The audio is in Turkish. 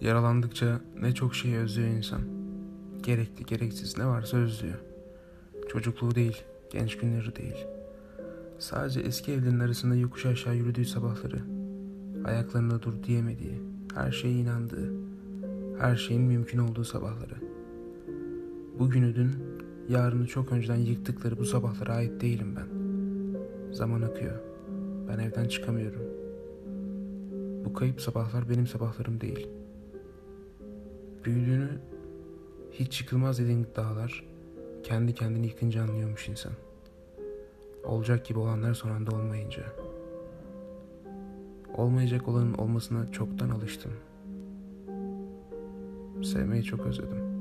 Yaralandıkça ne çok şey özlüyor insan. Gerekli gereksiz ne varsa özlüyor. Çocukluğu değil, genç günleri değil. Sadece eski evlerin arasında yokuş aşağı yürüdüğü sabahları, ayaklarında dur diyemediği, her şeye inandığı, her şeyin mümkün olduğu sabahları. Bugünü dün, yarını çok önceden yıktıkları bu sabahlara ait değilim ben. Zaman akıyor. Ben evden çıkamıyorum. Bu kayıp sabahlar benim sabahlarım değil. Hiç yıkılmaz dediğin dağlar kendi kendini yıkınca anlıyormuş insan. Olacak gibi olanlar son anda olmayınca. Olmayacak olanın olmasına çoktan alıştım. Sevmeyi çok özledim.